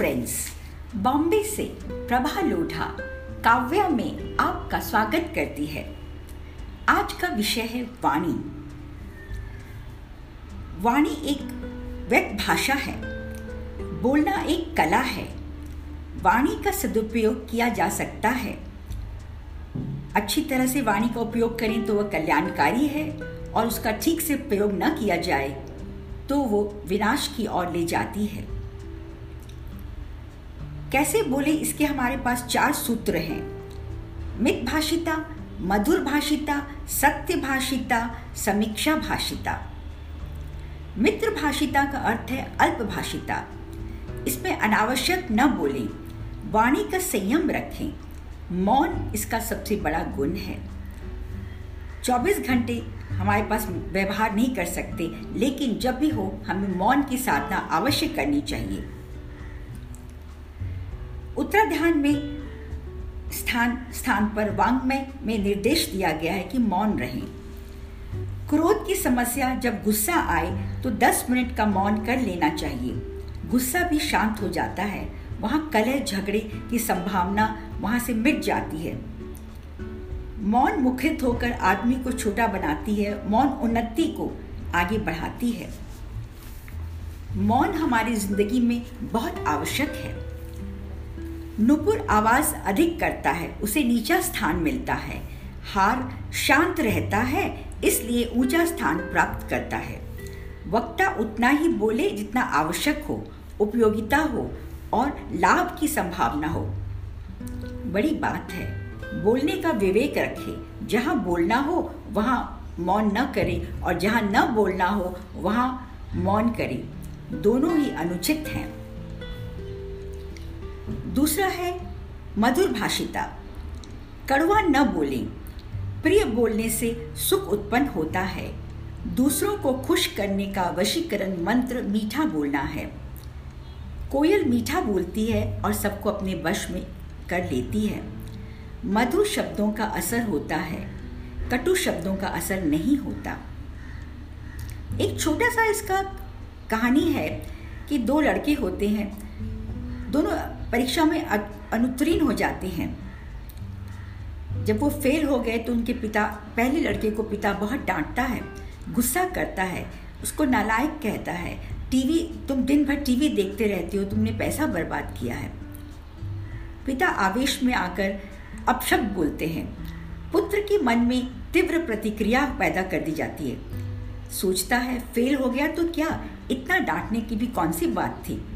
Friends Bombay से प्रभा लोढ़ा काव्या में आपका स्वागत करती है। आज का विषय है वाणी। वाणी एक व्यक्त भाषा है, बोलना एक कला है, वाणी का सदुपयोग किया जा सकता है। अच्छी तरह से वाणी का उपयोग करें तो वह कल्याणकारी है और उसका ठीक से प्रयोग न किया जाए तो वो विनाश की ओर ले जाती है। कैसे बोले इसके हमारे पास चार सूत्र हैं? मित भाषिता, मधुर भाषिता, सत्य भाषिता, समीक्षा भाषिता। मित्र भाषिता का अर्थ है अल्प भाषिता। इसमें अनावश्यक न बोलें, वाणी का संयम रखें। मौन इसका सबसे बड़ा गुण है। 24 घंटे हमारे पास व्यवहार नहीं कर सकते, लेकिन जब भी हो, हमें मौन की साधना अवश्य करनी चाहिए। उत्तराध्यान में स्थान स्थान पर वांग्मय में निर्देश दिया गया है कि मौन रहें। क्रोध की समस्या जब गुस्सा आए तो 10 मिनट का मौन कर लेना चाहिए। गुस्सा भी शांत हो जाता है। वहाँ कलह, झगड़े की संभावना वहाँ से मिट जाती है। मौन मुखरित होकर आदमी को छोटा बनाती है। मौन उन्नति को आगे बढ़ाती है। मौन हमारी ज़िंदगी में बहुत आवश्यक है। नुपुर आवाज़ अधिक करता है, उसे नीचा स्थान मिलता है। हार शांत रहता है, इसलिए ऊँचा स्थान प्राप्त करता है। वक्ता उतना ही बोले जितना आवश्यक हो, उपयोगिता हो और लाभ की संभावना हो। बड़ी बात है, बोलने का विवेक रखें। जहाँ बोलना हो, वहाँ मौन न करें और जहाँ न बोलना हो, वहाँ मौन करें। दोनों ही अनुचित हैं। दूसरा है मधुर भाषिता कड़वा न बोलें, प्रिय बोलने से सुख उत्पन्न होता है। दूसरों को खुश करने का वशीकरण मंत्र मीठा बोलना है। कोयल मीठा बोलती है और सबको अपने वश में कर लेती है। मधुर शब्दों का असर होता है, कटु शब्दों का असर नहीं होता। एक छोटा सा इसका कहानी है कि दो लड़के होते हैं। दोनों परीक्षा में अनुत्तीर्ण हो जाते हैं। जब वो फेल हो गए तो उनके पिता, पहले लड़के को पिता बहुत डांटता है, गुस्सा करता है, उसको नालायक कहता है, टीवी, तुम दिन भर टीवी देखते रहते हो, तुमने पैसा बर्बाद किया है। पिता आवेश में आकर अपशब्द बोलते हैं। पुत्र के मन में तीव्र प्रतिक्रिया पैदा कर दी जाती है। सोचता है फेल हो गया तो क्या? इतना डांटने की भी कौन सी बात थी?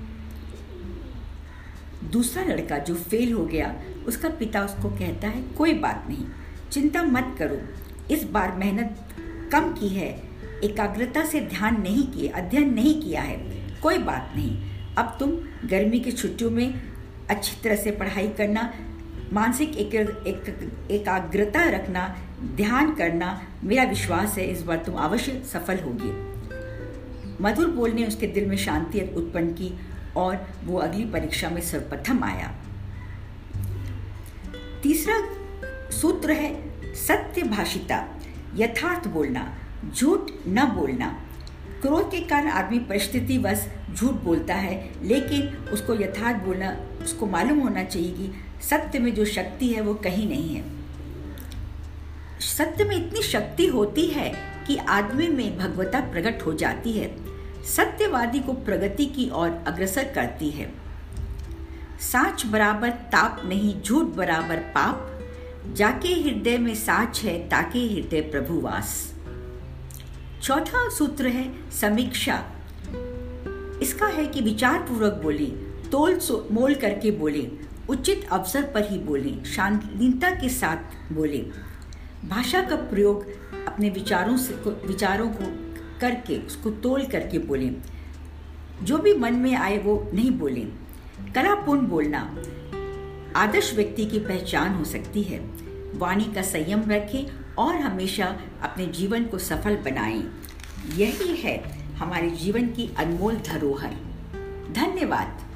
दूसरा लड़का जो फेल हो गया उसका पिता उसको कहता है कोई बात नहीं चिंता मत करो। इस बार मेहनत कम की है एकाग्रता से ध्यान नहीं किए अध्ययन नहीं किया है। कोई बात नहीं अब तुम गर्मी की छुट्टियों में अच्छी तरह से पढ़ाई करना मानसिक एक, एक, एकाग्रता रखना ध्यान करना मेरा विश्वास है इस बार तुम अवश्य सफल होगी। मधुर बोल ने उसके दिल में शांति उत्पन्न की और वो अगली परीक्षा में सर्वप्रथम आया। तीसरा सूत्र है, सत्य भाषिता, यथार्थ बोलना, झूठ न बोलना। क्रोध के कारण आदमी परिस्थिति बस झूठ बोलता है, लेकिन उसको यथार्थ बोलना, उसको मालूम होना चाहिए कि सत्य में जो शक्ति है वो कहीं नहीं है। सत्य में इतनी शक्ति होती है कि आदमी में भगवता प्रकट हो जाती है। सत्यवादी को प्रगति की ओर अग्रसर करती है। साच बराबर ताप नहीं, झूठ बराबर पाप। जाके हृदय में साच है, ताके हृदय प्रभुवास चौथा सूत्र है, समीक्षा। इसका है कि विचार पूर्वक बोले, तोल मोल करके बोले, उचित अवसर पर ही बोले शांतिता के साथ बोले। भाषा का प्रयोग अपने विचारों से विचारों को करके, उसको तोल करके बोलें। जो भी मन में आए वो नहीं बोलें। कलापूर्ण बोलना आदर्श व्यक्ति की पहचान हो सकती है। वाणी का संयम रखें और हमेशा अपने जीवन को सफल बनाएँ। यही है हमारे जीवन की अनमोल धरोहर। धन्यवाद।